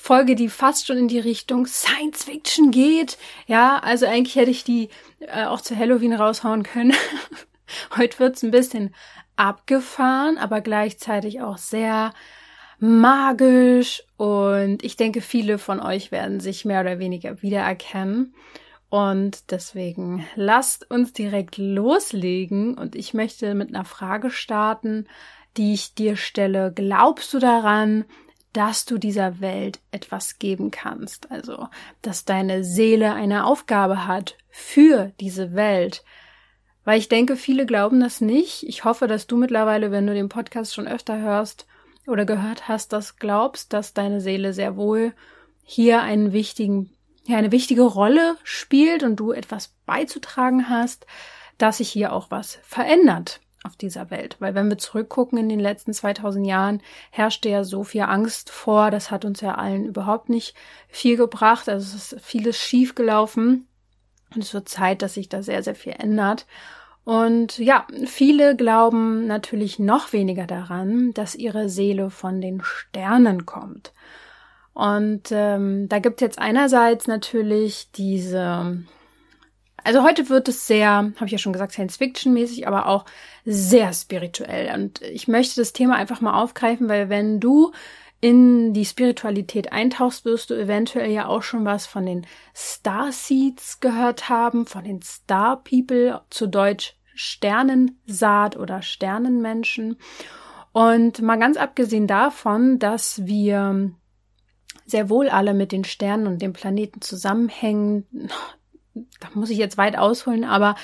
Folge, die fast schon in die Richtung Science Fiction geht. Ja, also eigentlich hätte ich die äh, auch zu Halloween raushauen können. Heute wird's ein bisschen abgefahren, aber gleichzeitig auch sehr magisch und ich denke, viele von euch werden sich mehr oder weniger wiedererkennen. Und deswegen lasst uns direkt loslegen und ich möchte mit einer Frage starten, die ich dir stelle. Glaubst du daran, dass du dieser Welt etwas geben kannst. Also, dass deine Seele eine Aufgabe hat für diese Welt. Weil ich denke, viele glauben das nicht. Ich hoffe, dass du mittlerweile, wenn du den Podcast schon öfter hörst oder gehört hast, das glaubst, dass deine Seele sehr wohl hier einen wichtigen, ja, eine wichtige Rolle spielt und du etwas beizutragen hast, dass sich hier auch was verändert auf dieser Welt. Weil wenn wir zurückgucken in den letzten 2000 Jahren, herrschte ja so viel Angst vor. Das hat uns ja allen überhaupt nicht viel gebracht. Also es ist vieles schief gelaufen. Und es wird Zeit, dass sich da sehr, sehr viel ändert. Und ja, viele glauben natürlich noch weniger daran, dass ihre Seele von den Sternen kommt. Und ähm, da gibt es jetzt einerseits natürlich diese also heute wird es sehr, habe ich ja schon gesagt, Science-Fiction-mäßig, aber auch sehr spirituell. Und ich möchte das Thema einfach mal aufgreifen, weil wenn du in die Spiritualität eintauchst, wirst du eventuell ja auch schon was von den Star Seeds gehört haben, von den Star People, zu Deutsch Sternensaat oder Sternenmenschen. Und mal ganz abgesehen davon, dass wir sehr wohl alle mit den Sternen und dem Planeten zusammenhängen, da muss ich jetzt weit ausholen, aber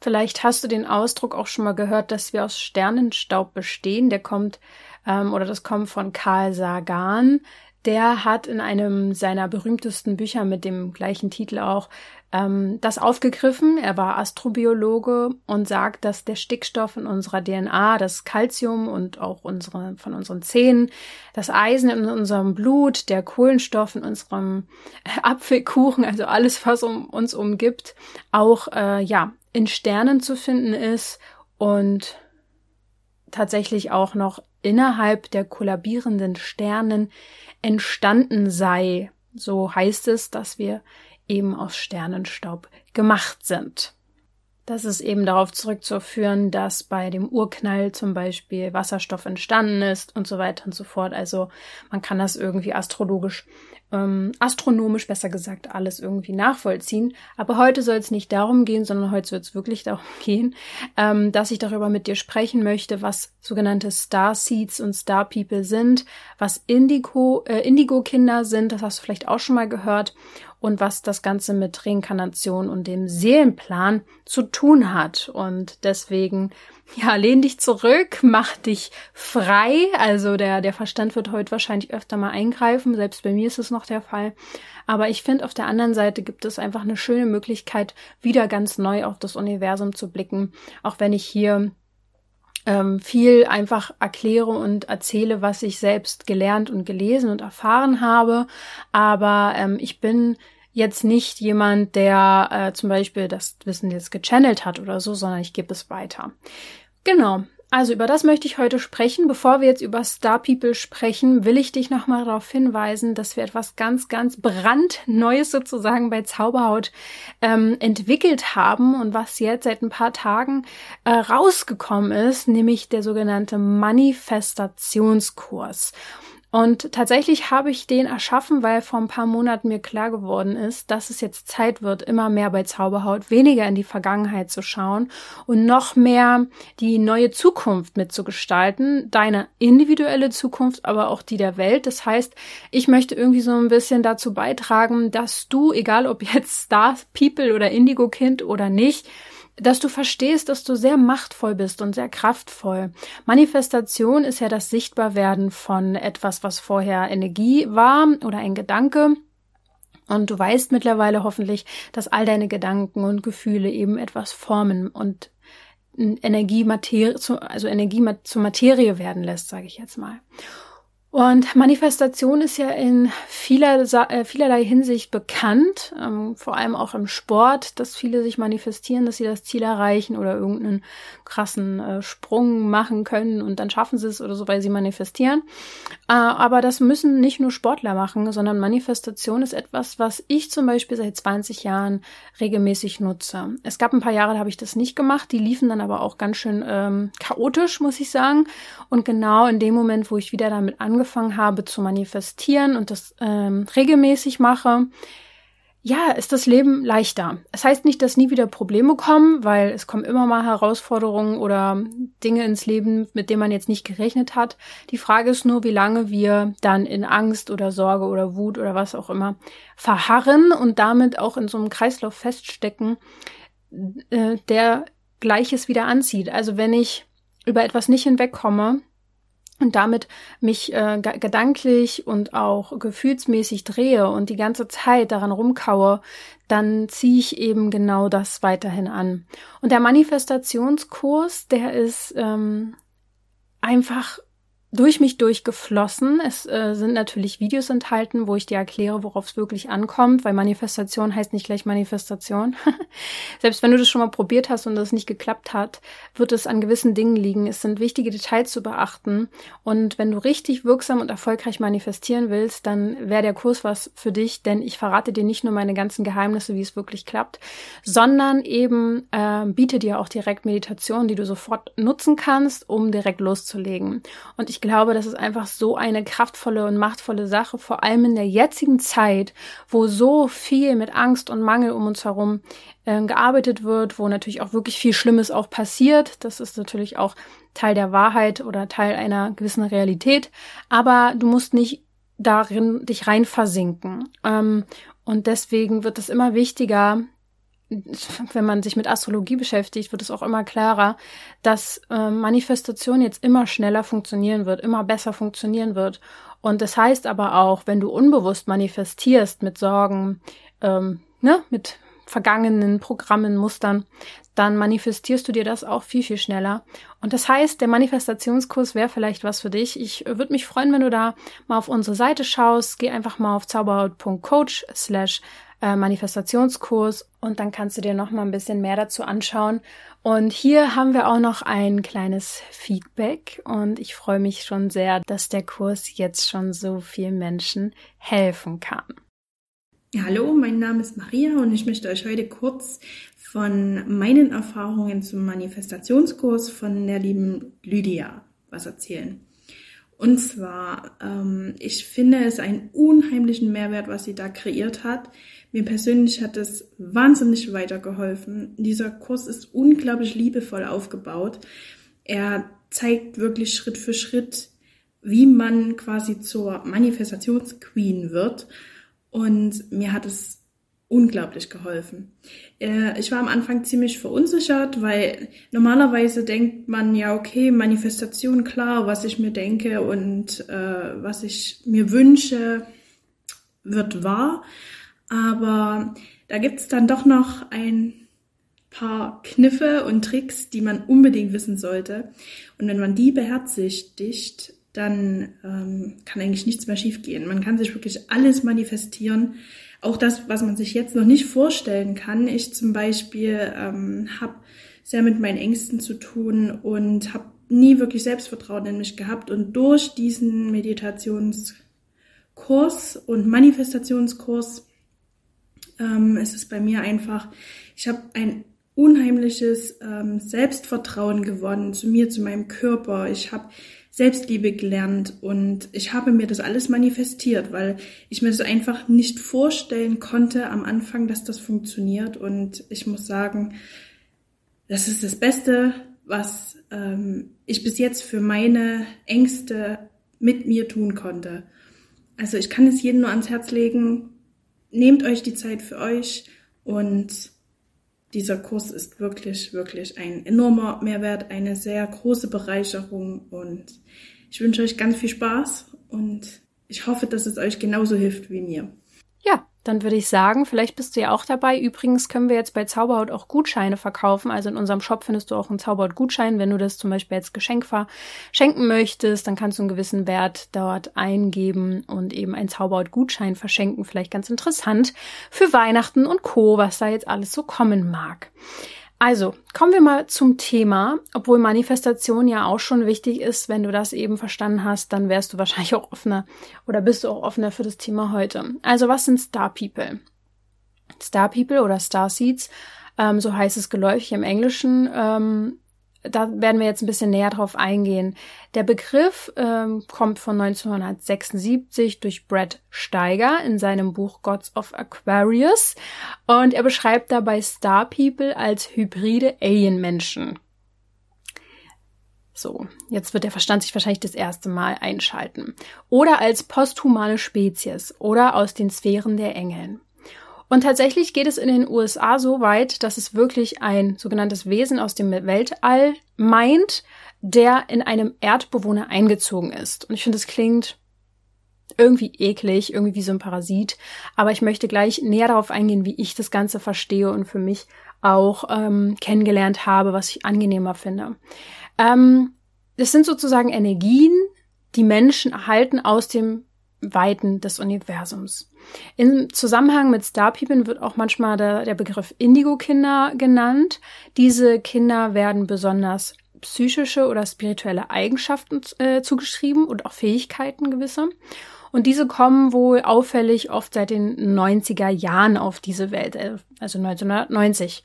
vielleicht hast du den Ausdruck auch schon mal gehört, dass wir aus Sternenstaub bestehen. Der kommt, ähm, oder das kommt von Carl Sagan. Der hat in einem seiner berühmtesten Bücher mit dem gleichen Titel auch ähm, das aufgegriffen. Er war Astrobiologe und sagt, dass der Stickstoff in unserer DNA, das Calcium und auch unsere, von unseren Zähnen, das Eisen in unserem Blut, der Kohlenstoff in unserem Apfelkuchen, also alles, was um uns umgibt, auch äh, ja in Sternen zu finden ist und tatsächlich auch noch innerhalb der kollabierenden Sternen entstanden sei. So heißt es, dass wir eben aus Sternenstaub gemacht sind. Das ist eben darauf zurückzuführen, dass bei dem Urknall zum Beispiel Wasserstoff entstanden ist und so weiter und so fort. Also man kann das irgendwie astrologisch ähm, astronomisch besser gesagt alles irgendwie nachvollziehen. Aber heute soll es nicht darum gehen, sondern heute soll es wirklich darum gehen, ähm, dass ich darüber mit dir sprechen möchte, was sogenannte Star Seeds und Star People sind, was Indigo, äh, Indigo-Kinder sind, das hast du vielleicht auch schon mal gehört, und was das Ganze mit Reinkarnation und dem Seelenplan zu tun hat. Und deswegen ja, lehn dich zurück, mach dich frei. Also der, der Verstand wird heute wahrscheinlich öfter mal eingreifen. Selbst bei mir ist es noch der Fall. Aber ich finde, auf der anderen Seite gibt es einfach eine schöne Möglichkeit, wieder ganz neu auf das Universum zu blicken. Auch wenn ich hier ähm, viel einfach erkläre und erzähle, was ich selbst gelernt und gelesen und erfahren habe. Aber ähm, ich bin jetzt nicht jemand, der äh, zum Beispiel das Wissen jetzt gechannelt hat oder so, sondern ich gebe es weiter. Genau. Also über das möchte ich heute sprechen. Bevor wir jetzt über Star People sprechen, will ich dich nochmal darauf hinweisen, dass wir etwas ganz, ganz brandneues sozusagen bei Zauberhaut ähm, entwickelt haben und was jetzt seit ein paar Tagen äh, rausgekommen ist, nämlich der sogenannte Manifestationskurs. Und tatsächlich habe ich den erschaffen, weil vor ein paar Monaten mir klar geworden ist, dass es jetzt Zeit wird, immer mehr bei Zauberhaut weniger in die Vergangenheit zu schauen und noch mehr die neue Zukunft mitzugestalten. Deine individuelle Zukunft, aber auch die der Welt. Das heißt, ich möchte irgendwie so ein bisschen dazu beitragen, dass du, egal ob jetzt Star People oder Indigo Kind oder nicht, dass du verstehst, dass du sehr machtvoll bist und sehr kraftvoll. Manifestation ist ja das Sichtbarwerden von etwas, was vorher Energie war oder ein Gedanke. Und du weißt mittlerweile hoffentlich, dass all deine Gedanken und Gefühle eben etwas formen und Energie, Materie, also Energie zur Materie werden lässt, sage ich jetzt mal. Und Manifestation ist ja in vieler, äh, vielerlei Hinsicht bekannt, ähm, vor allem auch im Sport, dass viele sich manifestieren, dass sie das Ziel erreichen oder irgendeinen krassen äh, Sprung machen können und dann schaffen sie es oder so, weil sie manifestieren. Äh, aber das müssen nicht nur Sportler machen, sondern Manifestation ist etwas, was ich zum Beispiel seit 20 Jahren regelmäßig nutze. Es gab ein paar Jahre, da habe ich das nicht gemacht, die liefen dann aber auch ganz schön ähm, chaotisch, muss ich sagen. Und genau in dem Moment, wo ich wieder damit angefangen angefangen habe zu manifestieren und das ähm, regelmäßig mache, ja, ist das Leben leichter. Es heißt nicht, dass nie wieder Probleme kommen, weil es kommen immer mal Herausforderungen oder Dinge ins Leben, mit denen man jetzt nicht gerechnet hat. Die Frage ist nur, wie lange wir dann in Angst oder Sorge oder Wut oder was auch immer verharren und damit auch in so einem Kreislauf feststecken, äh, der Gleiches wieder anzieht. Also wenn ich über etwas nicht hinwegkomme, und damit mich äh, gedanklich und auch gefühlsmäßig drehe und die ganze Zeit daran rumkaue, dann ziehe ich eben genau das weiterhin an. Und der Manifestationskurs, der ist ähm, einfach durch mich durchgeflossen. Es äh, sind natürlich Videos enthalten, wo ich dir erkläre, worauf es wirklich ankommt, weil Manifestation heißt nicht gleich Manifestation. Selbst wenn du das schon mal probiert hast und das nicht geklappt hat, wird es an gewissen Dingen liegen. Es sind wichtige Details zu beachten. Und wenn du richtig wirksam und erfolgreich manifestieren willst, dann wäre der Kurs was für dich, denn ich verrate dir nicht nur meine ganzen Geheimnisse, wie es wirklich klappt, sondern eben äh, biete dir auch direkt Meditationen, die du sofort nutzen kannst, um direkt loszulegen. Und ich glaube, das ist einfach so eine kraftvolle und machtvolle Sache, vor allem in der jetzigen Zeit, wo so viel mit Angst und Mangel um uns herum äh, gearbeitet wird, wo natürlich auch wirklich viel Schlimmes auch passiert. Das ist natürlich auch Teil der Wahrheit oder Teil einer gewissen Realität. Aber du musst nicht darin dich rein versinken. Ähm, und deswegen wird es immer wichtiger, wenn man sich mit Astrologie beschäftigt, wird es auch immer klarer, dass äh, Manifestation jetzt immer schneller funktionieren wird, immer besser funktionieren wird. Und das heißt aber auch, wenn du unbewusst manifestierst mit Sorgen, ähm, ne, mit vergangenen Programmen, Mustern, dann manifestierst du dir das auch viel, viel schneller. Und das heißt, der Manifestationskurs wäre vielleicht was für dich. Ich würde mich freuen, wenn du da mal auf unsere Seite schaust. Geh einfach mal auf zauberhaut.coach slash äh, Manifestationskurs und dann kannst du dir noch mal ein bisschen mehr dazu anschauen. Und hier haben wir auch noch ein kleines Feedback und ich freue mich schon sehr, dass der Kurs jetzt schon so vielen Menschen helfen kann. Hallo, mein Name ist Maria und ich möchte euch heute kurz von meinen Erfahrungen zum Manifestationskurs von der lieben Lydia was erzählen. Und zwar, ähm, ich finde es einen unheimlichen Mehrwert, was sie da kreiert hat. Mir persönlich hat es wahnsinnig weitergeholfen. Dieser Kurs ist unglaublich liebevoll aufgebaut. Er zeigt wirklich Schritt für Schritt, wie man quasi zur Manifestationsqueen wird. Und mir hat es unglaublich geholfen. Äh, ich war am Anfang ziemlich verunsichert, weil normalerweise denkt man ja, okay, Manifestation, klar, was ich mir denke und äh, was ich mir wünsche, wird wahr. Aber da gibt's dann doch noch ein paar Kniffe und Tricks, die man unbedingt wissen sollte. Und wenn man die beherzigt, dann ähm, kann eigentlich nichts mehr schiefgehen. Man kann sich wirklich alles manifestieren. Auch das, was man sich jetzt noch nicht vorstellen kann. Ich zum Beispiel ähm, habe sehr mit meinen Ängsten zu tun und habe nie wirklich Selbstvertrauen in mich gehabt. Und durch diesen Meditationskurs und Manifestationskurs ähm, es ist bei mir einfach, ich habe ein unheimliches ähm, Selbstvertrauen gewonnen zu mir, zu meinem Körper. Ich habe Selbstliebe gelernt und ich habe mir das alles manifestiert, weil ich mir das einfach nicht vorstellen konnte am Anfang, dass das funktioniert. Und ich muss sagen, das ist das Beste, was ähm, ich bis jetzt für meine Ängste mit mir tun konnte. Also ich kann es jedem nur ans Herz legen, nehmt euch die Zeit für euch und dieser Kurs ist wirklich, wirklich ein enormer Mehrwert, eine sehr große Bereicherung und ich wünsche euch ganz viel Spaß und ich hoffe, dass es euch genauso hilft wie mir. Ja, dann würde ich sagen, vielleicht bist du ja auch dabei. Übrigens können wir jetzt bei Zauberhaut auch Gutscheine verkaufen. Also in unserem Shop findest du auch einen Zauberhaut-Gutschein. Wenn du das zum Beispiel als Geschenk verschenken möchtest, dann kannst du einen gewissen Wert dort eingeben und eben einen Zauberhaut-Gutschein verschenken. Vielleicht ganz interessant für Weihnachten und Co., was da jetzt alles so kommen mag. Also, kommen wir mal zum Thema. Obwohl Manifestation ja auch schon wichtig ist, wenn du das eben verstanden hast, dann wärst du wahrscheinlich auch offener oder bist du auch offener für das Thema heute. Also, was sind Star People? Star People oder Star Seeds, ähm, so heißt es geläufig im Englischen, ähm, da werden wir jetzt ein bisschen näher drauf eingehen. Der Begriff ähm, kommt von 1976 durch Brad Steiger in seinem Buch Gods of Aquarius und er beschreibt dabei Star People als hybride Alien-Menschen. So, jetzt wird der Verstand sich wahrscheinlich das erste Mal einschalten. Oder als posthumane Spezies oder aus den Sphären der Engeln. Und tatsächlich geht es in den USA so weit, dass es wirklich ein sogenanntes Wesen aus dem Weltall meint, der in einem Erdbewohner eingezogen ist. Und ich finde, es klingt irgendwie eklig, irgendwie wie so ein Parasit. Aber ich möchte gleich näher darauf eingehen, wie ich das Ganze verstehe und für mich auch ähm, kennengelernt habe, was ich angenehmer finde. Ähm, das sind sozusagen Energien, die Menschen erhalten aus dem Weiten des Universums. Im Zusammenhang mit Star People wird auch manchmal der, der Begriff Indigo-Kinder genannt. Diese Kinder werden besonders psychische oder spirituelle Eigenschaften äh, zugeschrieben und auch Fähigkeiten gewisse. Und diese kommen wohl auffällig oft seit den 90er Jahren auf diese Welt, äh, also 1990.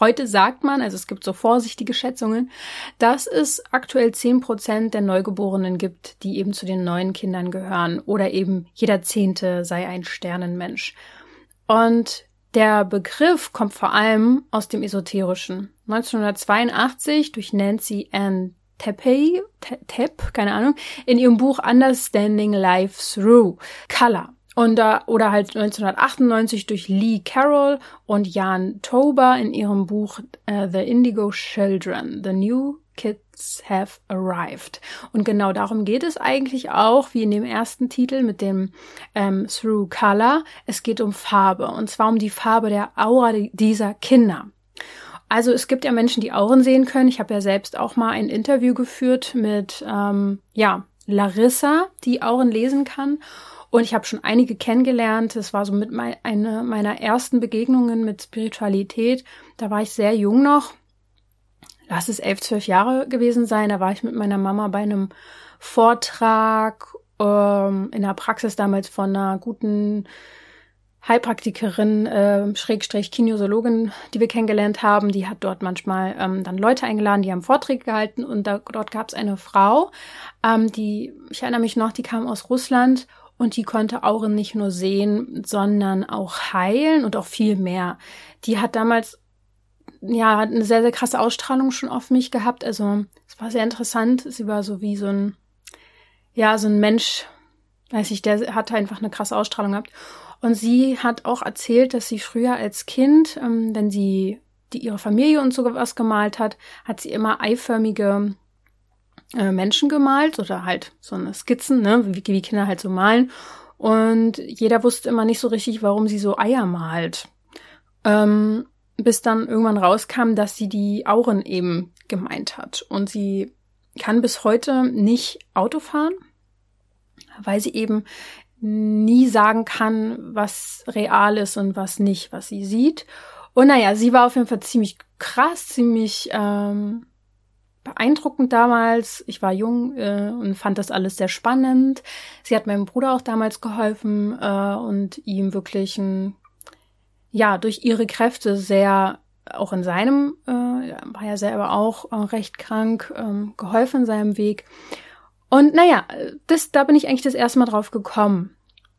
Heute sagt man, also es gibt so vorsichtige Schätzungen, dass es aktuell zehn Prozent der Neugeborenen gibt, die eben zu den neuen Kindern gehören oder eben jeder Zehnte sei ein Sternenmensch. Und der Begriff kommt vor allem aus dem Esoterischen. 1982 durch Nancy Ann Tepe, Tepp, keine Ahnung, in ihrem Buch Understanding Life Through Color. Und da, oder halt 1998 durch Lee Carroll und Jan Tober in ihrem Buch uh, The Indigo Children, The New Kids Have Arrived. Und genau darum geht es eigentlich auch, wie in dem ersten Titel mit dem ähm, Through Color. Es geht um Farbe. Und zwar um die Farbe der Aura dieser Kinder. Also es gibt ja Menschen, die Auren sehen können. Ich habe ja selbst auch mal ein Interview geführt mit ähm, ja Larissa, die Auren lesen kann. Und ich habe schon einige kennengelernt. Das war so mit mein, eine meiner ersten Begegnungen mit Spiritualität. Da war ich sehr jung noch. Lass es elf, zwölf Jahre gewesen sein. Da war ich mit meiner Mama bei einem Vortrag ähm, in der Praxis damals von einer guten Heilpraktikerin, äh, Schrägstrich Kinesiologin, die wir kennengelernt haben, die hat dort manchmal ähm, dann Leute eingeladen, die haben Vorträge gehalten und da, dort gab es eine Frau, ähm, die, ich erinnere mich noch, die kam aus Russland und die konnte Auren nicht nur sehen, sondern auch heilen und auch viel mehr. Die hat damals ja eine sehr, sehr krasse Ausstrahlung schon auf mich gehabt. Also es war sehr interessant. Sie war so wie so ein, ja, so ein Mensch, weiß ich, der hatte einfach eine krasse Ausstrahlung gehabt. Und sie hat auch erzählt, dass sie früher als Kind, ähm, wenn sie die ihre Familie und so was gemalt hat, hat sie immer eiförmige äh, Menschen gemalt oder halt so eine Skizzen, ne, wie, wie Kinder halt so malen. Und jeder wusste immer nicht so richtig, warum sie so Eier malt. Ähm, bis dann irgendwann rauskam, dass sie die Auren eben gemeint hat. Und sie kann bis heute nicht Auto fahren, weil sie eben nie sagen kann, was real ist und was nicht, was sie sieht. Und naja, sie war auf jeden Fall ziemlich krass, ziemlich ähm, beeindruckend damals. Ich war jung äh, und fand das alles sehr spannend. Sie hat meinem Bruder auch damals geholfen äh, und ihm wirklich ein, ja, durch ihre Kräfte sehr auch in seinem, äh, war ja selber auch äh, recht krank, ähm, geholfen in seinem Weg. Und naja, das, da bin ich eigentlich das erste Mal drauf gekommen.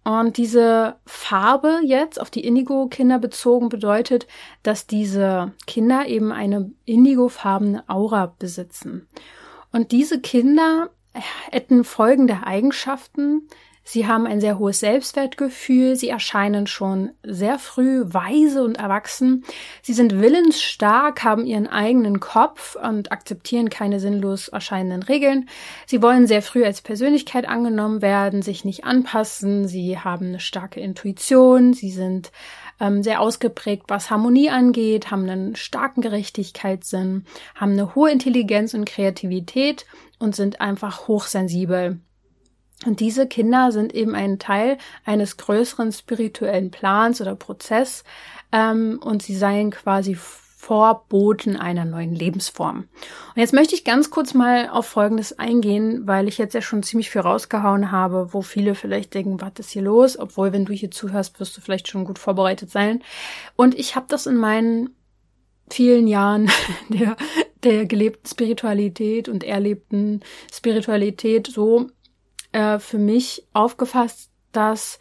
Und diese Farbe jetzt auf die Indigo-Kinder bezogen bedeutet, dass diese Kinder eben eine indigofarbene Aura besitzen. Und diese Kinder hätten folgende Eigenschaften. Sie haben ein sehr hohes Selbstwertgefühl. Sie erscheinen schon sehr früh weise und erwachsen. Sie sind willensstark, haben ihren eigenen Kopf und akzeptieren keine sinnlos erscheinenden Regeln. Sie wollen sehr früh als Persönlichkeit angenommen werden, sich nicht anpassen. Sie haben eine starke Intuition. Sie sind ähm, sehr ausgeprägt, was Harmonie angeht, haben einen starken Gerechtigkeitssinn, haben eine hohe Intelligenz und Kreativität und sind einfach hochsensibel. Und diese Kinder sind eben ein Teil eines größeren spirituellen Plans oder Prozess ähm, und sie seien quasi Vorboten einer neuen Lebensform. Und jetzt möchte ich ganz kurz mal auf Folgendes eingehen, weil ich jetzt ja schon ziemlich viel rausgehauen habe, wo viele vielleicht denken, was ist hier los? Obwohl, wenn du hier zuhörst, wirst du vielleicht schon gut vorbereitet sein. Und ich habe das in meinen vielen Jahren der, der gelebten Spiritualität und erlebten Spiritualität so äh, für mich aufgefasst, dass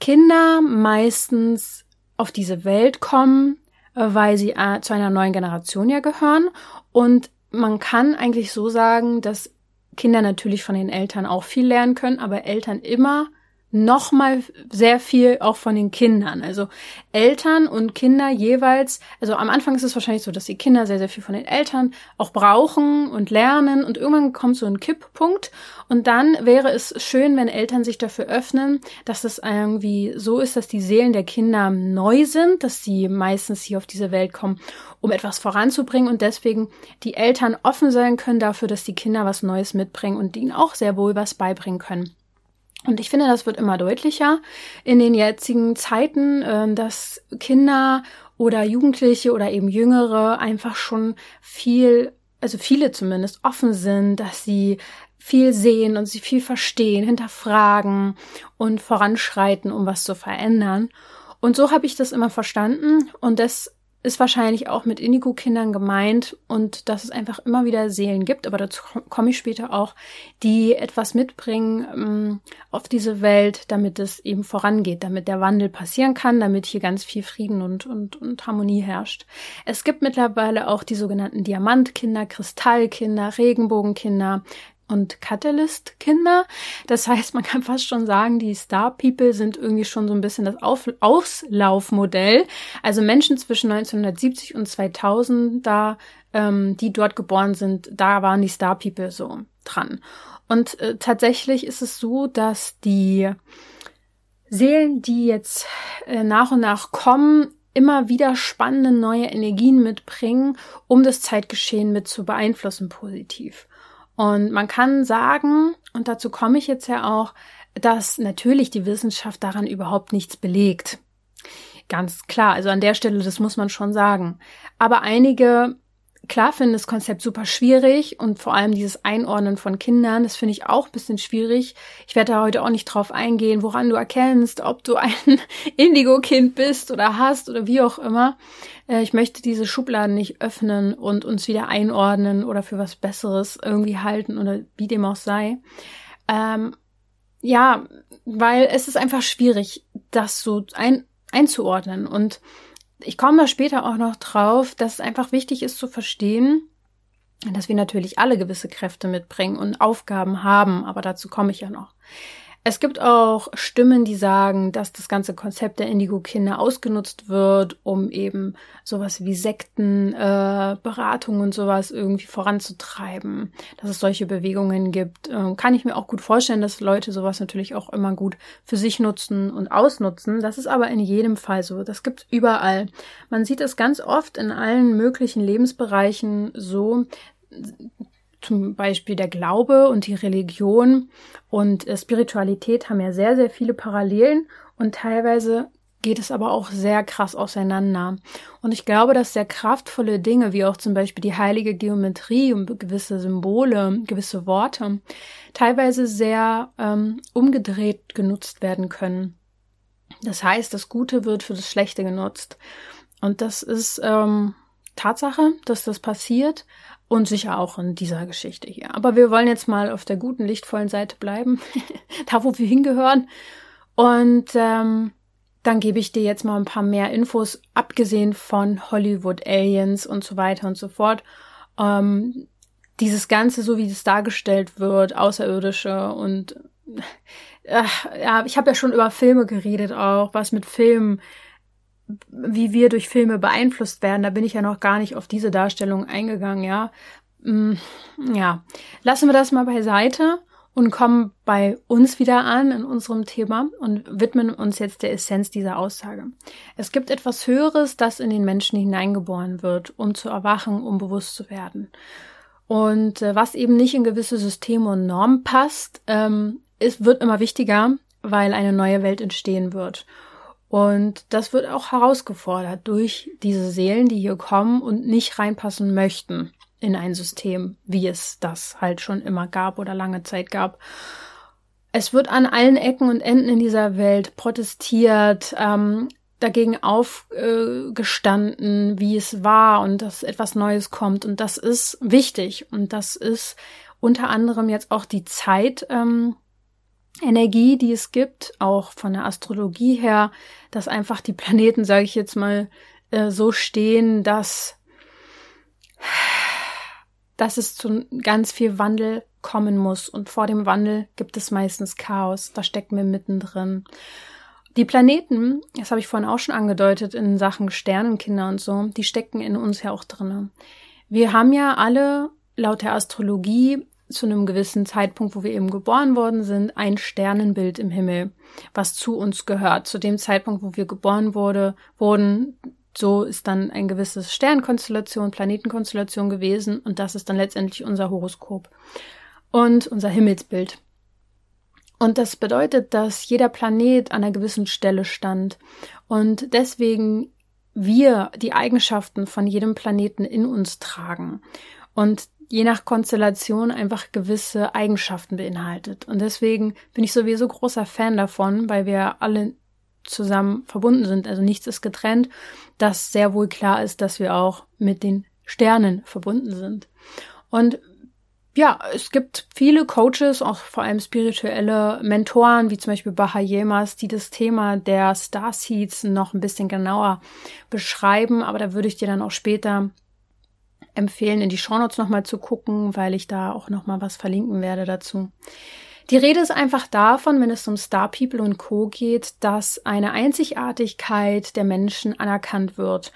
Kinder meistens auf diese Welt kommen, äh, weil sie äh, zu einer neuen Generation ja gehören. Und man kann eigentlich so sagen, dass Kinder natürlich von den Eltern auch viel lernen können, aber Eltern immer noch mal sehr viel auch von den Kindern. Also Eltern und Kinder jeweils, also am Anfang ist es wahrscheinlich so, dass die Kinder sehr, sehr viel von den Eltern auch brauchen und lernen und irgendwann kommt so ein Kipppunkt und dann wäre es schön, wenn Eltern sich dafür öffnen, dass es irgendwie so ist, dass die Seelen der Kinder neu sind, dass sie meistens hier auf diese Welt kommen, um etwas voranzubringen und deswegen die Eltern offen sein können dafür, dass die Kinder was Neues mitbringen und ihnen auch sehr wohl was beibringen können. Und ich finde, das wird immer deutlicher in den jetzigen Zeiten, ähm, dass Kinder oder Jugendliche oder eben Jüngere einfach schon viel, also viele zumindest offen sind, dass sie viel sehen und sie viel verstehen, hinterfragen und voranschreiten, um was zu verändern. Und so habe ich das immer verstanden und das ist wahrscheinlich auch mit Indigo-Kindern gemeint und dass es einfach immer wieder Seelen gibt, aber dazu komme ich später auch, die etwas mitbringen ähm, auf diese Welt, damit es eben vorangeht, damit der Wandel passieren kann, damit hier ganz viel Frieden und, und, und Harmonie herrscht. Es gibt mittlerweile auch die sogenannten Diamantkinder, Kristallkinder, Regenbogenkinder, und Catalyst-Kinder. Das heißt, man kann fast schon sagen, die Star People sind irgendwie schon so ein bisschen das Auf Auslaufmodell. Also Menschen zwischen 1970 und 2000, da ähm, die dort geboren sind, da waren die Star People so dran. Und äh, tatsächlich ist es so, dass die Seelen, die jetzt äh, nach und nach kommen, immer wieder spannende neue Energien mitbringen, um das Zeitgeschehen mit zu beeinflussen positiv. Und man kann sagen, und dazu komme ich jetzt ja auch, dass natürlich die Wissenschaft daran überhaupt nichts belegt. Ganz klar, also an der Stelle, das muss man schon sagen. Aber einige klar finde das Konzept super schwierig und vor allem dieses Einordnen von Kindern, das finde ich auch ein bisschen schwierig. Ich werde da heute auch nicht drauf eingehen, woran du erkennst, ob du ein Indigo-Kind bist oder hast oder wie auch immer. Äh, ich möchte diese Schubladen nicht öffnen und uns wieder einordnen oder für was Besseres irgendwie halten oder wie dem auch sei. Ähm, ja, weil es ist einfach schwierig, das so ein, einzuordnen und ich komme später auch noch drauf, dass es einfach wichtig ist zu verstehen, dass wir natürlich alle gewisse Kräfte mitbringen und Aufgaben haben, aber dazu komme ich ja noch. Es gibt auch Stimmen, die sagen, dass das ganze Konzept der Indigo-Kinder ausgenutzt wird, um eben sowas wie Sekten, äh, Beratung und sowas irgendwie voranzutreiben. Dass es solche Bewegungen gibt. Äh, kann ich mir auch gut vorstellen, dass Leute sowas natürlich auch immer gut für sich nutzen und ausnutzen. Das ist aber in jedem Fall so. Das gibt's überall. Man sieht es ganz oft in allen möglichen Lebensbereichen so, zum Beispiel der Glaube und die Religion und äh, Spiritualität haben ja sehr, sehr viele Parallelen und teilweise geht es aber auch sehr krass auseinander. Und ich glaube, dass sehr kraftvolle Dinge, wie auch zum Beispiel die heilige Geometrie und gewisse Symbole, gewisse Worte, teilweise sehr ähm, umgedreht genutzt werden können. Das heißt, das Gute wird für das Schlechte genutzt. Und das ist ähm, Tatsache, dass das passiert und sicher auch in dieser Geschichte hier. Aber wir wollen jetzt mal auf der guten, lichtvollen Seite bleiben, da wo wir hingehören. Und ähm, dann gebe ich dir jetzt mal ein paar mehr Infos, abgesehen von Hollywood Aliens und so weiter und so fort. Ähm, dieses Ganze, so wie es dargestellt wird, Außerirdische und äh, ja, ich habe ja schon über Filme geredet auch, was mit Filmen, wie wir durch Filme beeinflusst werden. Da bin ich ja noch gar nicht auf diese Darstellung eingegangen, ja. Mm, ja, lassen wir das mal beiseite und kommen bei uns wieder an in unserem Thema und widmen uns jetzt der Essenz dieser Aussage. Es gibt etwas Höheres, das in den Menschen hineingeboren wird, um zu erwachen, um bewusst zu werden. Und äh, was eben nicht in gewisse Systeme und Normen passt, ähm, es wird immer wichtiger, weil eine neue Welt entstehen wird. Und das wird auch herausgefordert durch diese Seelen, die hier kommen und nicht reinpassen möchten in ein System, wie es das halt schon immer gab oder lange Zeit gab. Es wird an allen Ecken und Enden in dieser Welt protestiert, ähm, dagegen aufgestanden, äh, wie es war und dass etwas Neues kommt. Und das ist wichtig. Und das ist unter anderem jetzt auch die Zeit, ähm, Energie, die es gibt, auch von der Astrologie her, dass einfach die Planeten, sage ich jetzt mal, äh, so stehen, dass dass es zu ganz viel Wandel kommen muss. Und vor dem Wandel gibt es meistens Chaos. Da stecken wir mittendrin. Die Planeten, das habe ich vorhin auch schon angedeutet in Sachen Sternenkinder und so, die stecken in uns ja auch drinne. Wir haben ja alle laut der Astrologie zu einem gewissen Zeitpunkt, wo wir eben geboren worden sind, ein Sternenbild im Himmel, was zu uns gehört. Zu dem Zeitpunkt, wo wir geboren wurde, wurden, so ist dann ein gewisses Sternkonstellation, Planetenkonstellation gewesen und das ist dann letztendlich unser Horoskop und unser Himmelsbild. Und das bedeutet, dass jeder Planet an einer gewissen Stelle stand und deswegen wir die Eigenschaften von jedem Planeten in uns tragen und je nach Konstellation einfach gewisse Eigenschaften beinhaltet. Und deswegen bin ich sowieso großer Fan davon, weil wir alle zusammen verbunden sind. Also nichts ist getrennt, dass sehr wohl klar ist, dass wir auch mit den Sternen verbunden sind. Und ja, es gibt viele Coaches, auch vor allem spirituelle Mentoren, wie zum Beispiel Bahayemas, die das Thema der Starseeds noch ein bisschen genauer beschreiben. Aber da würde ich dir dann auch später empfehlen, in die Shownotes nochmal zu gucken, weil ich da auch nochmal was verlinken werde dazu. Die Rede ist einfach davon, wenn es um Star People und Co. geht, dass eine Einzigartigkeit der Menschen anerkannt wird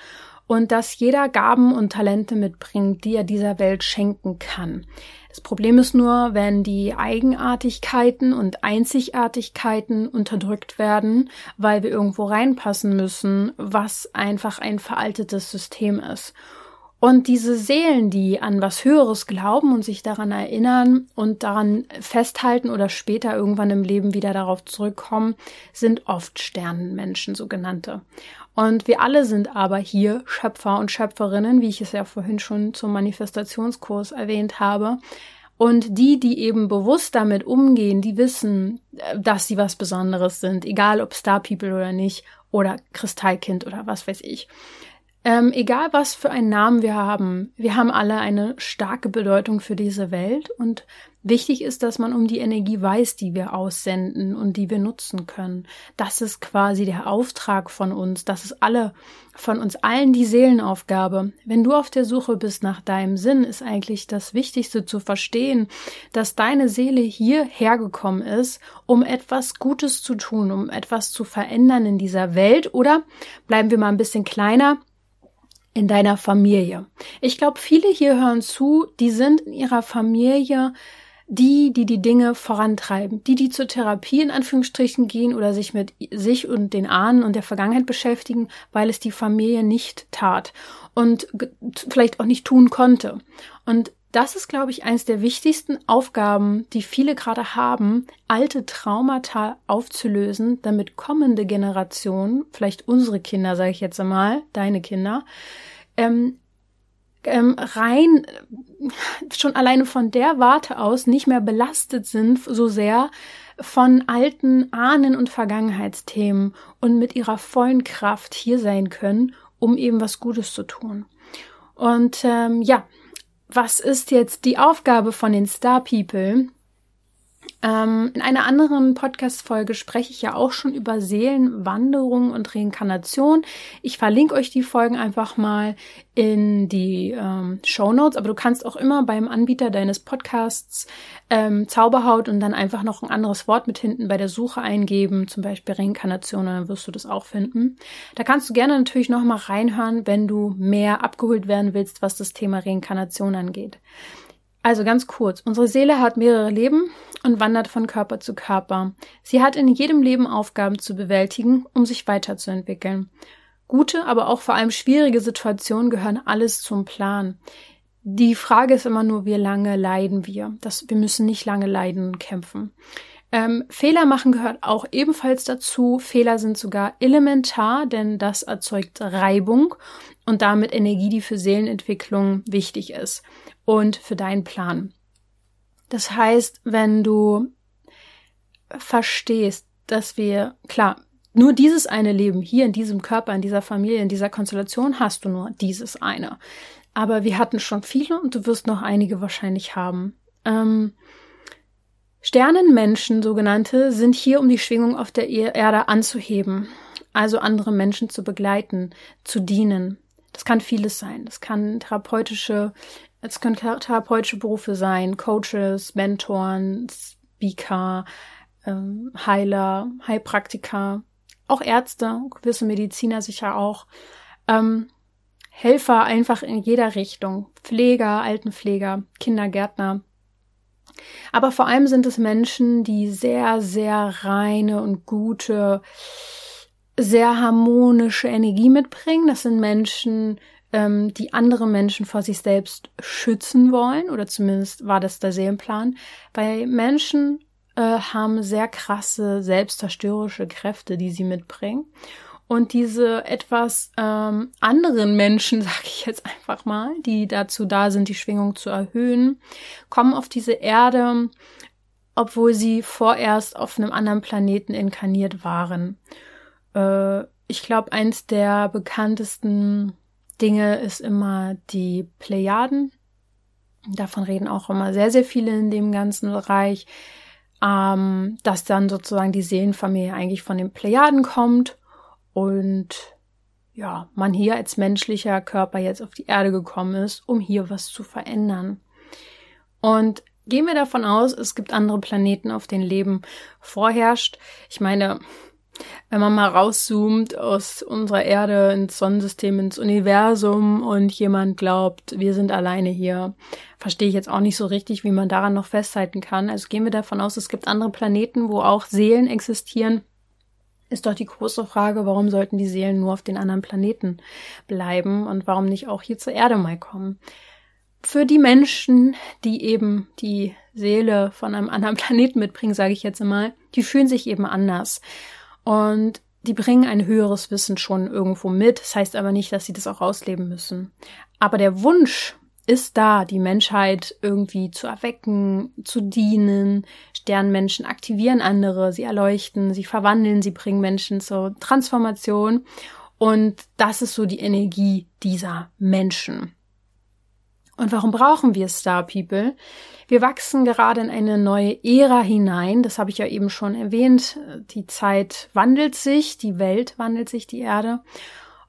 und dass jeder Gaben und Talente mitbringt, die er dieser Welt schenken kann. Das Problem ist nur, wenn die Eigenartigkeiten und Einzigartigkeiten unterdrückt werden, weil wir irgendwo reinpassen müssen, was einfach ein veraltetes System ist. Und diese Seelen, die an was Höheres glauben und sich daran erinnern und daran festhalten oder später irgendwann im Leben wieder darauf zurückkommen, sind oft Sternenmenschen, sogenannte. Und wir alle sind aber hier Schöpfer und Schöpferinnen, wie ich es ja vorhin schon zum Manifestationskurs erwähnt habe. Und die, die eben bewusst damit umgehen, die wissen, äh, dass sie was Besonderes sind, egal ob Star People oder nicht, oder Kristallkind oder was weiß ich. Ähm, egal was für einen Namen wir haben, wir haben alle eine starke Bedeutung für diese Welt und wichtig ist, dass man um die Energie weiß, die wir aussenden und die wir nutzen können. Das ist quasi der Auftrag von uns. Das ist alle, von uns allen die Seelenaufgabe. Wenn du auf der Suche bist nach deinem Sinn, ist eigentlich das Wichtigste zu verstehen, dass deine Seele hierher gekommen ist, um etwas Gutes zu tun, um etwas zu verändern in dieser Welt oder bleiben wir mal ein bisschen kleiner, in deiner Familie. Ich glaube, viele hier hören zu, die sind in ihrer Familie die, die die Dinge vorantreiben, die, die zur Therapie in Anführungsstrichen gehen oder sich mit sich und den Ahnen und der Vergangenheit beschäftigen, weil es die Familie nicht tat und vielleicht auch nicht tun konnte. Und das ist, glaube ich, eines der wichtigsten Aufgaben, die viele gerade haben, alte Traumata aufzulösen, damit kommende Generationen, vielleicht unsere Kinder, sage ich jetzt einmal, deine Kinder, ähm, ähm, rein schon alleine von der Warte aus nicht mehr belastet sind so sehr von alten Ahnen und Vergangenheitsthemen und mit ihrer vollen Kraft hier sein können, um eben was Gutes zu tun. Und ähm, ja, was ist jetzt die Aufgabe von den Star People? Ähm, in einer anderen Podcast-Folge spreche ich ja auch schon über Seelenwanderung und Reinkarnation. Ich verlinke euch die Folgen einfach mal in die ähm, Show Notes, aber du kannst auch immer beim Anbieter deines Podcasts ähm, Zauberhaut und dann einfach noch ein anderes Wort mit hinten bei der Suche eingeben, zum Beispiel Reinkarnation, dann wirst du das auch finden. Da kannst du gerne natürlich noch mal reinhören, wenn du mehr abgeholt werden willst, was das Thema Reinkarnation angeht. Also ganz kurz, unsere Seele hat mehrere Leben und wandert von Körper zu Körper. Sie hat in jedem Leben Aufgaben zu bewältigen, um sich weiterzuentwickeln. Gute, aber auch vor allem schwierige Situationen gehören alles zum Plan. Die Frage ist immer nur, wie lange leiden wir. Das, wir müssen nicht lange leiden und kämpfen. Ähm, Fehler machen gehört auch ebenfalls dazu. Fehler sind sogar elementar, denn das erzeugt Reibung und damit Energie, die für Seelenentwicklung wichtig ist und für deinen Plan. Das heißt, wenn du verstehst, dass wir, klar, nur dieses eine Leben hier in diesem Körper, in dieser Familie, in dieser Konstellation hast du nur dieses eine. Aber wir hatten schon viele und du wirst noch einige wahrscheinlich haben. Ähm, Sternenmenschen, sogenannte, sind hier, um die Schwingung auf der Erde anzuheben, also andere Menschen zu begleiten, zu dienen. Das kann vieles sein. Das kann therapeutische es können therapeutische Berufe sein, Coaches, Mentoren, Speaker, ähm, Heiler, Heilpraktiker, auch Ärzte, gewisse Mediziner sicher auch. Ähm, Helfer einfach in jeder Richtung. Pfleger, Altenpfleger, Kindergärtner. Aber vor allem sind es Menschen, die sehr, sehr reine und gute, sehr harmonische Energie mitbringen. Das sind Menschen, ähm, die andere Menschen vor sich selbst schützen wollen, oder zumindest war das der Seelenplan. Bei Menschen äh, haben sehr krasse selbstzerstörerische Kräfte, die sie mitbringen. Und diese etwas ähm, anderen Menschen, sage ich jetzt einfach mal, die dazu da sind, die Schwingung zu erhöhen, kommen auf diese Erde, obwohl sie vorerst auf einem anderen Planeten inkarniert waren. Äh, ich glaube, eins der bekanntesten Dinge ist immer die Plejaden. Davon reden auch immer sehr, sehr viele in dem ganzen Bereich, ähm, dass dann sozusagen die Seelenfamilie eigentlich von den Plejaden kommt und ja, man hier als menschlicher Körper jetzt auf die Erde gekommen ist, um hier was zu verändern. Und gehen wir davon aus, es gibt andere Planeten, auf denen Leben vorherrscht. Ich meine, wenn man mal rauszoomt aus unserer Erde ins Sonnensystem, ins Universum und jemand glaubt, wir sind alleine hier, verstehe ich jetzt auch nicht so richtig, wie man daran noch festhalten kann. Also gehen wir davon aus, es gibt andere Planeten, wo auch Seelen existieren. Ist doch die große Frage, warum sollten die Seelen nur auf den anderen Planeten bleiben und warum nicht auch hier zur Erde mal kommen? Für die Menschen, die eben die Seele von einem anderen Planeten mitbringen, sage ich jetzt einmal, die fühlen sich eben anders. Und die bringen ein höheres Wissen schon irgendwo mit. Das heißt aber nicht, dass sie das auch ausleben müssen. Aber der Wunsch ist da, die Menschheit irgendwie zu erwecken, zu dienen. Sternmenschen aktivieren andere, sie erleuchten, sie verwandeln, sie bringen Menschen zur Transformation. Und das ist so die Energie dieser Menschen. Und warum brauchen wir Star People? Wir wachsen gerade in eine neue Ära hinein. Das habe ich ja eben schon erwähnt. Die Zeit wandelt sich, die Welt wandelt sich, die Erde.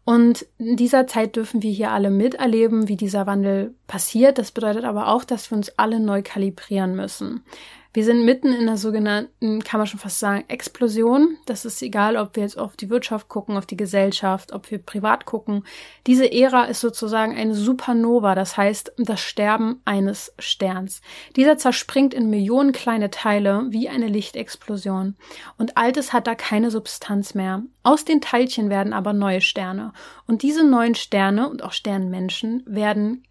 Und in dieser Zeit dürfen wir hier alle miterleben, wie dieser Wandel passiert. Das bedeutet aber auch, dass wir uns alle neu kalibrieren müssen. Wir sind mitten in einer sogenannten, kann man schon fast sagen, Explosion. Das ist egal, ob wir jetzt auf die Wirtschaft gucken, auf die Gesellschaft, ob wir privat gucken. Diese Ära ist sozusagen eine Supernova, das heißt das Sterben eines Sterns. Dieser zerspringt in Millionen kleine Teile wie eine Lichtexplosion. Und Altes hat da keine Substanz mehr. Aus den Teilchen werden aber neue Sterne. Und diese neuen Sterne und auch Sternmenschen werden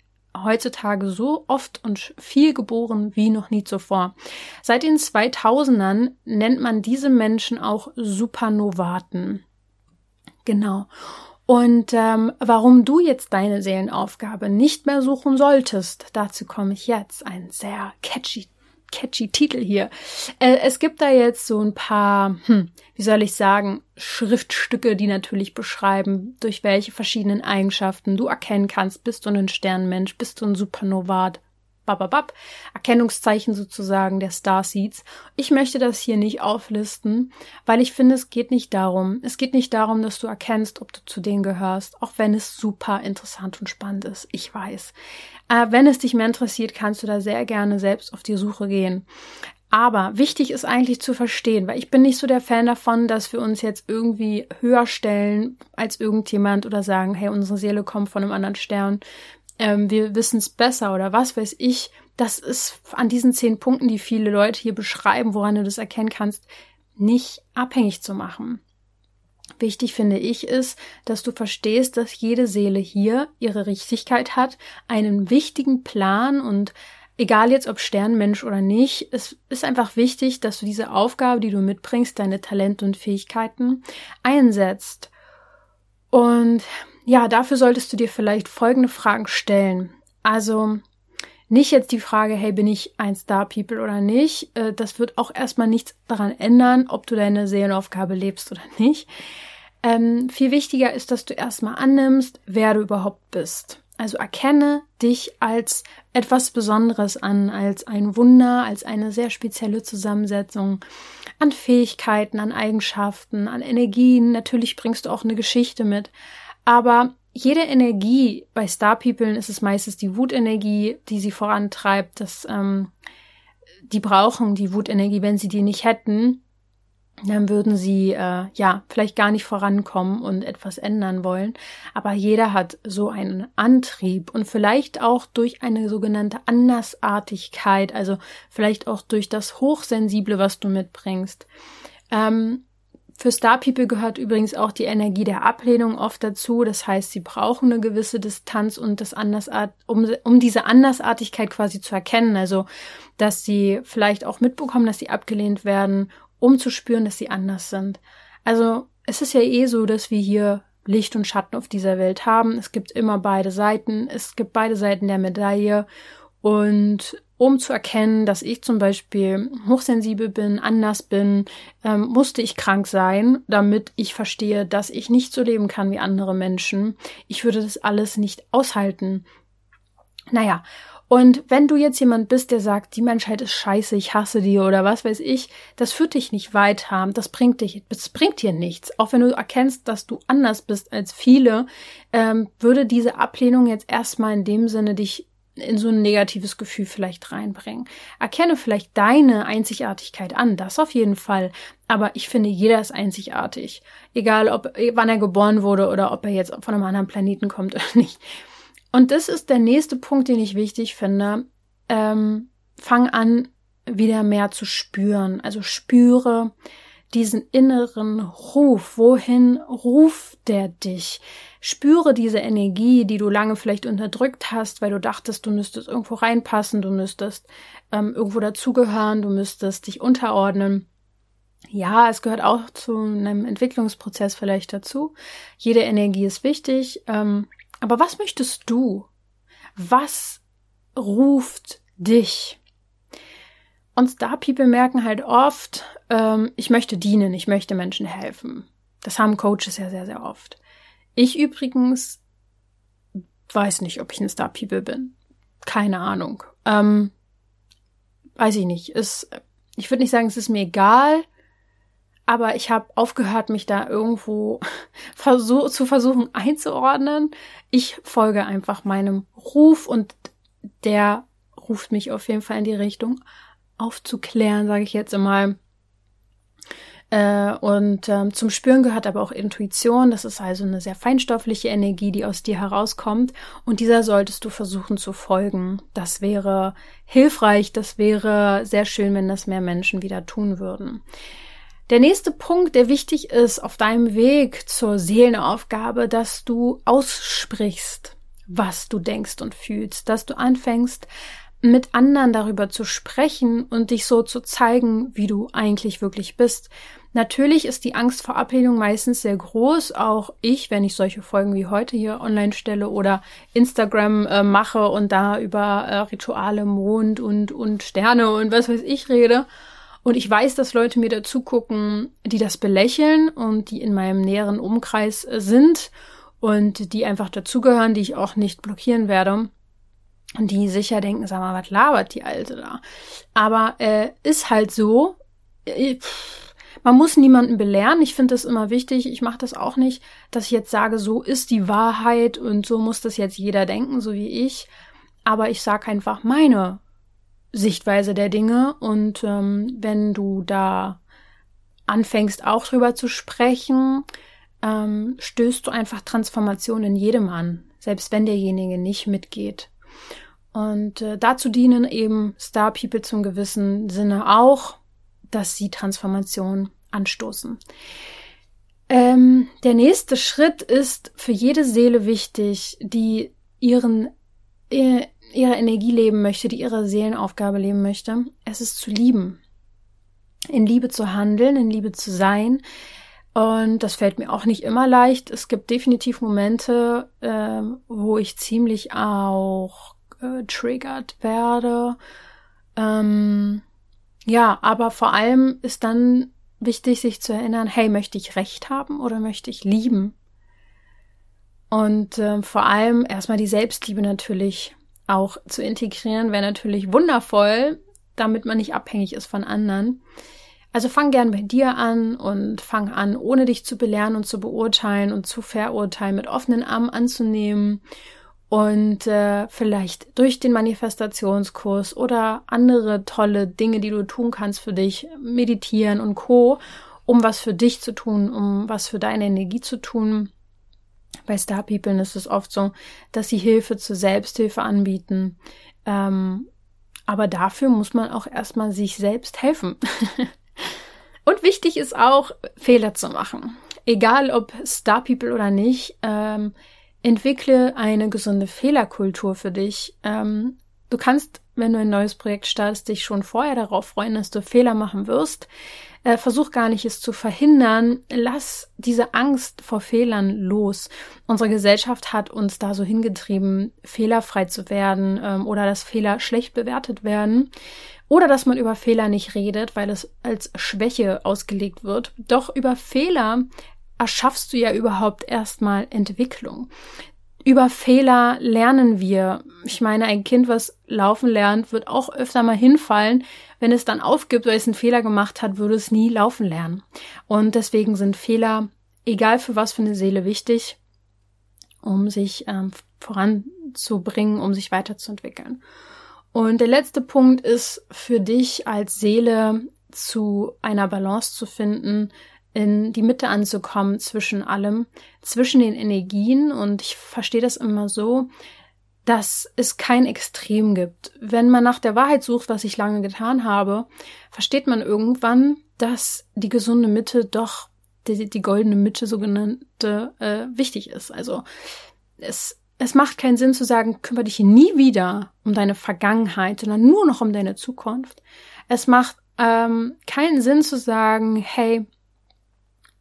heutzutage so oft und viel geboren wie noch nie zuvor. Seit den 2000ern nennt man diese Menschen auch Supernovaten. Genau. Und ähm, warum du jetzt deine Seelenaufgabe nicht mehr suchen solltest, dazu komme ich jetzt. Ein sehr catchy catchy Titel hier. Äh, es gibt da jetzt so ein paar, hm, wie soll ich sagen, Schriftstücke, die natürlich beschreiben, durch welche verschiedenen Eigenschaften du erkennen kannst, bist du ein Sternmensch, bist du ein Supernovat, bababab, Erkennungszeichen sozusagen der Starseeds. Ich möchte das hier nicht auflisten, weil ich finde, es geht nicht darum. Es geht nicht darum, dass du erkennst, ob du zu denen gehörst, auch wenn es super interessant und spannend ist. Ich weiß. Äh, wenn es dich mehr interessiert, kannst du da sehr gerne selbst auf die Suche gehen. Aber wichtig ist eigentlich zu verstehen, weil ich bin nicht so der Fan davon, dass wir uns jetzt irgendwie höher stellen als irgendjemand oder sagen, hey, unsere Seele kommt von einem anderen Stern, ähm, wir wissen es besser oder was weiß ich. Das ist an diesen zehn Punkten, die viele Leute hier beschreiben, woran du das erkennen kannst, nicht abhängig zu machen. Wichtig finde ich ist, dass du verstehst, dass jede Seele hier ihre Richtigkeit hat, einen wichtigen Plan und egal jetzt ob Sternmensch oder nicht, es ist einfach wichtig, dass du diese Aufgabe, die du mitbringst, deine Talente und Fähigkeiten einsetzt. Und ja, dafür solltest du dir vielleicht folgende Fragen stellen. Also nicht jetzt die Frage, hey, bin ich ein Star People oder nicht? Äh, das wird auch erstmal nichts daran ändern, ob du deine Seelenaufgabe lebst oder nicht. Ähm, viel wichtiger ist, dass du erstmal annimmst, wer du überhaupt bist. Also erkenne dich als etwas Besonderes an, als ein Wunder, als eine sehr spezielle Zusammensetzung an Fähigkeiten, an Eigenschaften, an Energien. Natürlich bringst du auch eine Geschichte mit. Aber jede Energie, bei Star People ist es meistens die Wutenergie, die sie vorantreibt. Das, ähm, die brauchen die Wutenergie, wenn sie die nicht hätten, dann würden sie äh, ja vielleicht gar nicht vorankommen und etwas ändern wollen. Aber jeder hat so einen Antrieb und vielleicht auch durch eine sogenannte Andersartigkeit, also vielleicht auch durch das Hochsensible, was du mitbringst. Ähm, für Star People gehört übrigens auch die Energie der Ablehnung oft dazu. Das heißt, sie brauchen eine gewisse Distanz und das Andersart, um, um diese Andersartigkeit quasi zu erkennen. Also, dass sie vielleicht auch mitbekommen, dass sie abgelehnt werden um zu spüren, dass sie anders sind. Also es ist ja eh so, dass wir hier Licht und Schatten auf dieser Welt haben. Es gibt immer beide Seiten. Es gibt beide Seiten der Medaille. Und um zu erkennen, dass ich zum Beispiel hochsensibel bin, anders bin, ähm, musste ich krank sein, damit ich verstehe, dass ich nicht so leben kann wie andere Menschen. Ich würde das alles nicht aushalten. Naja, und wenn du jetzt jemand bist, der sagt, die Menschheit ist scheiße, ich hasse die oder was weiß ich, das führt dich nicht weiter, das bringt dich, das bringt dir nichts. Auch wenn du erkennst, dass du anders bist als viele, ähm, würde diese Ablehnung jetzt erstmal in dem Sinne dich in so ein negatives Gefühl vielleicht reinbringen. Erkenne vielleicht deine Einzigartigkeit an, das auf jeden Fall. Aber ich finde, jeder ist einzigartig. Egal, ob, wann er geboren wurde oder ob er jetzt von einem anderen Planeten kommt oder nicht. Und das ist der nächste Punkt, den ich wichtig finde. Ähm, fang an, wieder mehr zu spüren. Also spüre diesen inneren Ruf. Wohin ruft der dich? Spüre diese Energie, die du lange vielleicht unterdrückt hast, weil du dachtest, du müsstest irgendwo reinpassen, du müsstest ähm, irgendwo dazugehören, du müsstest dich unterordnen. Ja, es gehört auch zu einem Entwicklungsprozess vielleicht dazu. Jede Energie ist wichtig. Ähm, aber was möchtest du? Was ruft dich? Und Star People merken halt oft, ähm, ich möchte dienen, ich möchte Menschen helfen. Das haben Coaches ja sehr, sehr oft. Ich übrigens weiß nicht, ob ich ein Star People bin. Keine Ahnung. Ähm, weiß ich nicht. Ist, ich würde nicht sagen, es ist mir egal aber ich habe aufgehört, mich da irgendwo versuch zu versuchen einzuordnen. Ich folge einfach meinem Ruf und der ruft mich auf jeden Fall in die Richtung aufzuklären, sage ich jetzt einmal. Äh, und ähm, zum Spüren gehört aber auch Intuition. Das ist also eine sehr feinstoffliche Energie, die aus dir herauskommt. Und dieser solltest du versuchen zu folgen. Das wäre hilfreich. Das wäre sehr schön, wenn das mehr Menschen wieder tun würden. Der nächste Punkt, der wichtig ist auf deinem Weg zur Seelenaufgabe, dass du aussprichst, was du denkst und fühlst, dass du anfängst, mit anderen darüber zu sprechen und dich so zu zeigen, wie du eigentlich wirklich bist. Natürlich ist die Angst vor Ablehnung meistens sehr groß. Auch ich, wenn ich solche Folgen wie heute hier online stelle oder Instagram äh, mache und da über äh, Rituale, Mond und, und Sterne und was weiß ich rede, und ich weiß, dass Leute mir dazu gucken, die das belächeln und die in meinem näheren Umkreis äh, sind und die einfach dazugehören, die ich auch nicht blockieren werde. Die sicher denken, sag mal, was labert die Alte da? Aber äh, ist halt so. Äh, man muss niemanden belehren. Ich finde das immer wichtig. Ich mache das auch nicht, dass ich jetzt sage, so ist die Wahrheit und so muss das jetzt jeder denken, so wie ich. Aber ich sage einfach meine Sichtweise der Dinge. Und ähm, wenn du da anfängst, auch drüber zu sprechen, ähm, stößt du einfach Transformation in jedem an, selbst wenn derjenige nicht mitgeht. Und äh, dazu dienen eben Star People zum gewissen Sinne auch, dass sie Transformation anstoßen. Ähm, der nächste Schritt ist für jede Seele wichtig, die ihren äh, ihre Energie leben möchte, die ihre Seelenaufgabe leben möchte. Es ist zu lieben. In Liebe zu handeln, in Liebe zu sein. Und das fällt mir auch nicht immer leicht. Es gibt definitiv Momente, äh, wo ich ziemlich auch äh, triggert werde. Ähm, ja, aber vor allem ist dann wichtig, sich zu erinnern, hey, möchte ich Recht haben oder möchte ich lieben? Und äh, vor allem erstmal die Selbstliebe natürlich auch zu integrieren, wäre natürlich wundervoll, damit man nicht abhängig ist von anderen. Also fang gern bei dir an und fang an, ohne dich zu belehren und zu beurteilen und zu verurteilen, mit offenen Armen anzunehmen und äh, vielleicht durch den Manifestationskurs oder andere tolle Dinge, die du tun kannst für dich, meditieren und co, um was für dich zu tun, um was für deine Energie zu tun. Bei Star People ist es oft so, dass sie Hilfe zur Selbsthilfe anbieten. Ähm, aber dafür muss man auch erstmal sich selbst helfen. und wichtig ist auch, Fehler zu machen. Egal ob Star People oder nicht. Ähm, Entwickle eine gesunde Fehlerkultur für dich. Ähm, du kannst, wenn du ein neues Projekt startest, dich schon vorher darauf freuen, dass du Fehler machen wirst. Äh, versuch gar nicht, es zu verhindern. Lass diese Angst vor Fehlern los. Unsere Gesellschaft hat uns da so hingetrieben, fehlerfrei zu werden ähm, oder dass Fehler schlecht bewertet werden oder dass man über Fehler nicht redet, weil es als Schwäche ausgelegt wird. Doch über Fehler erschaffst du ja überhaupt erstmal Entwicklung. Über Fehler lernen wir. Ich meine, ein Kind, was laufen lernt, wird auch öfter mal hinfallen. Wenn es dann aufgibt, weil es einen Fehler gemacht hat, würde es nie laufen lernen. Und deswegen sind Fehler, egal für was für eine Seele, wichtig, um sich ähm, voranzubringen, um sich weiterzuentwickeln. Und der letzte Punkt ist für dich als Seele zu einer Balance zu finden, in die Mitte anzukommen zwischen allem, zwischen den Energien. Und ich verstehe das immer so, dass es kein Extrem gibt. Wenn man nach der Wahrheit sucht, was ich lange getan habe, versteht man irgendwann, dass die gesunde Mitte doch die, die goldene Mitte sogenannte äh, wichtig ist. Also es, es macht keinen Sinn zu sagen, kümmere dich nie wieder um deine Vergangenheit, sondern nur noch um deine Zukunft. Es macht ähm, keinen Sinn zu sagen, hey,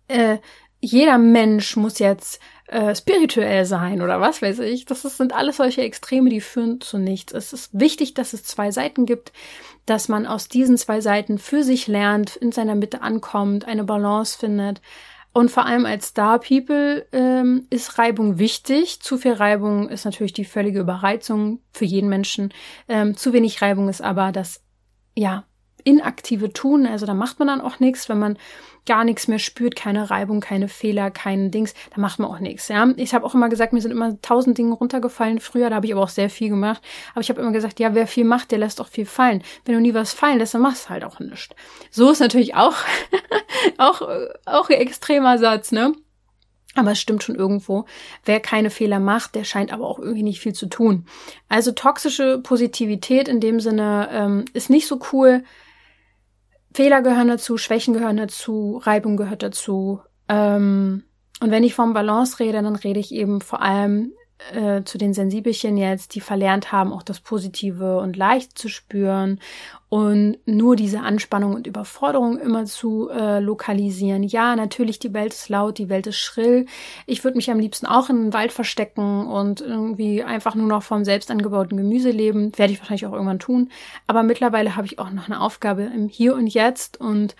äh, jeder Mensch muss jetzt äh, spirituell sein oder was weiß ich. Das ist, sind alles solche Extreme, die führen zu nichts. Es ist wichtig, dass es zwei Seiten gibt, dass man aus diesen zwei Seiten für sich lernt, in seiner Mitte ankommt, eine Balance findet. Und vor allem als Star People ähm, ist Reibung wichtig. Zu viel Reibung ist natürlich die völlige Überreizung für jeden Menschen. Ähm, zu wenig Reibung ist aber das, ja, inaktive Tun. Also da macht man dann auch nichts, wenn man gar nichts mehr spürt, keine Reibung, keine Fehler, kein Dings, da macht man auch nichts. Ja, ich habe auch immer gesagt, mir sind immer tausend Dinge runtergefallen früher, da habe ich aber auch sehr viel gemacht. Aber ich habe immer gesagt, ja, wer viel macht, der lässt auch viel fallen. Wenn du nie was fallen lässt, dann machst du halt auch nichts. So ist natürlich auch auch auch ein extremer Satz, ne? Aber es stimmt schon irgendwo. Wer keine Fehler macht, der scheint aber auch irgendwie nicht viel zu tun. Also toxische Positivität in dem Sinne ähm, ist nicht so cool. Fehler gehören dazu, Schwächen gehören dazu, Reibung gehört dazu. Ähm, und wenn ich vom Balance rede, dann rede ich eben vor allem äh, zu den Sensibelchen jetzt, die verlernt haben, auch das Positive und leicht zu spüren und nur diese Anspannung und Überforderung immer zu äh, lokalisieren. Ja, natürlich, die Welt ist laut, die Welt ist schrill. Ich würde mich am liebsten auch in den Wald verstecken und irgendwie einfach nur noch vom selbst angebauten Gemüse leben. Werde ich wahrscheinlich auch irgendwann tun. Aber mittlerweile habe ich auch noch eine Aufgabe im Hier und Jetzt und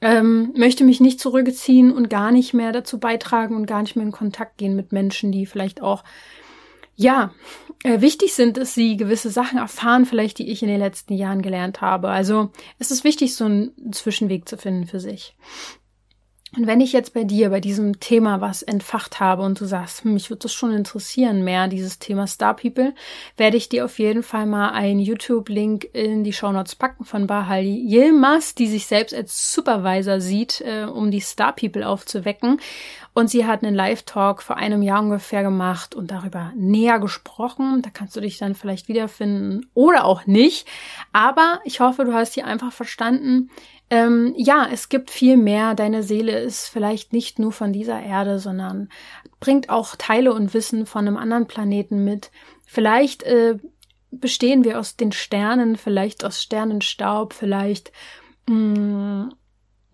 ähm, möchte mich nicht zurückziehen und gar nicht mehr dazu beitragen und gar nicht mehr in Kontakt gehen mit Menschen, die vielleicht auch ja, äh, wichtig sind, dass sie gewisse Sachen erfahren, vielleicht die ich in den letzten Jahren gelernt habe. Also es ist wichtig, so einen Zwischenweg zu finden für sich. Und wenn ich jetzt bei dir bei diesem Thema was entfacht habe und du sagst, hm, mich würde das schon interessieren mehr, dieses Thema Star People, werde ich dir auf jeden Fall mal einen YouTube-Link in die Show Notes packen von Bahal Yilmaz, die sich selbst als Supervisor sieht, äh, um die Star People aufzuwecken. Und sie hat einen Live-Talk vor einem Jahr ungefähr gemacht und darüber näher gesprochen. Da kannst du dich dann vielleicht wiederfinden oder auch nicht. Aber ich hoffe, du hast hier einfach verstanden, ähm, ja, es gibt viel mehr. Deine Seele ist vielleicht nicht nur von dieser Erde, sondern bringt auch Teile und Wissen von einem anderen Planeten mit. Vielleicht äh, bestehen wir aus den Sternen, vielleicht aus Sternenstaub, vielleicht mh, mm,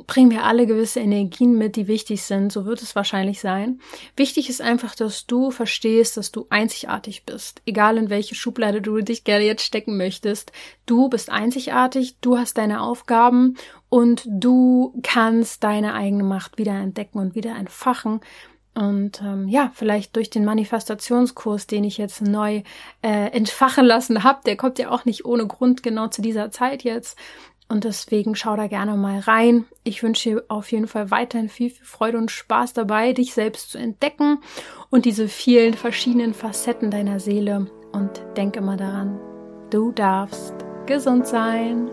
bringen wir alle gewisse Energien mit, die wichtig sind. So wird es wahrscheinlich sein. Wichtig ist einfach, dass du verstehst, dass du einzigartig bist. Egal in welche Schublade du dich gerne jetzt stecken möchtest. Du bist einzigartig, du hast deine Aufgaben und du kannst deine eigene Macht wieder entdecken und wieder entfachen. Und ähm, ja, vielleicht durch den Manifestationskurs, den ich jetzt neu äh, entfachen lassen habe, der kommt ja auch nicht ohne Grund genau zu dieser Zeit jetzt. Und deswegen schau da gerne mal rein. Ich wünsche dir auf jeden Fall weiterhin viel, viel Freude und Spaß dabei, dich selbst zu entdecken und diese vielen verschiedenen Facetten deiner Seele. Und denke mal daran, du darfst gesund sein.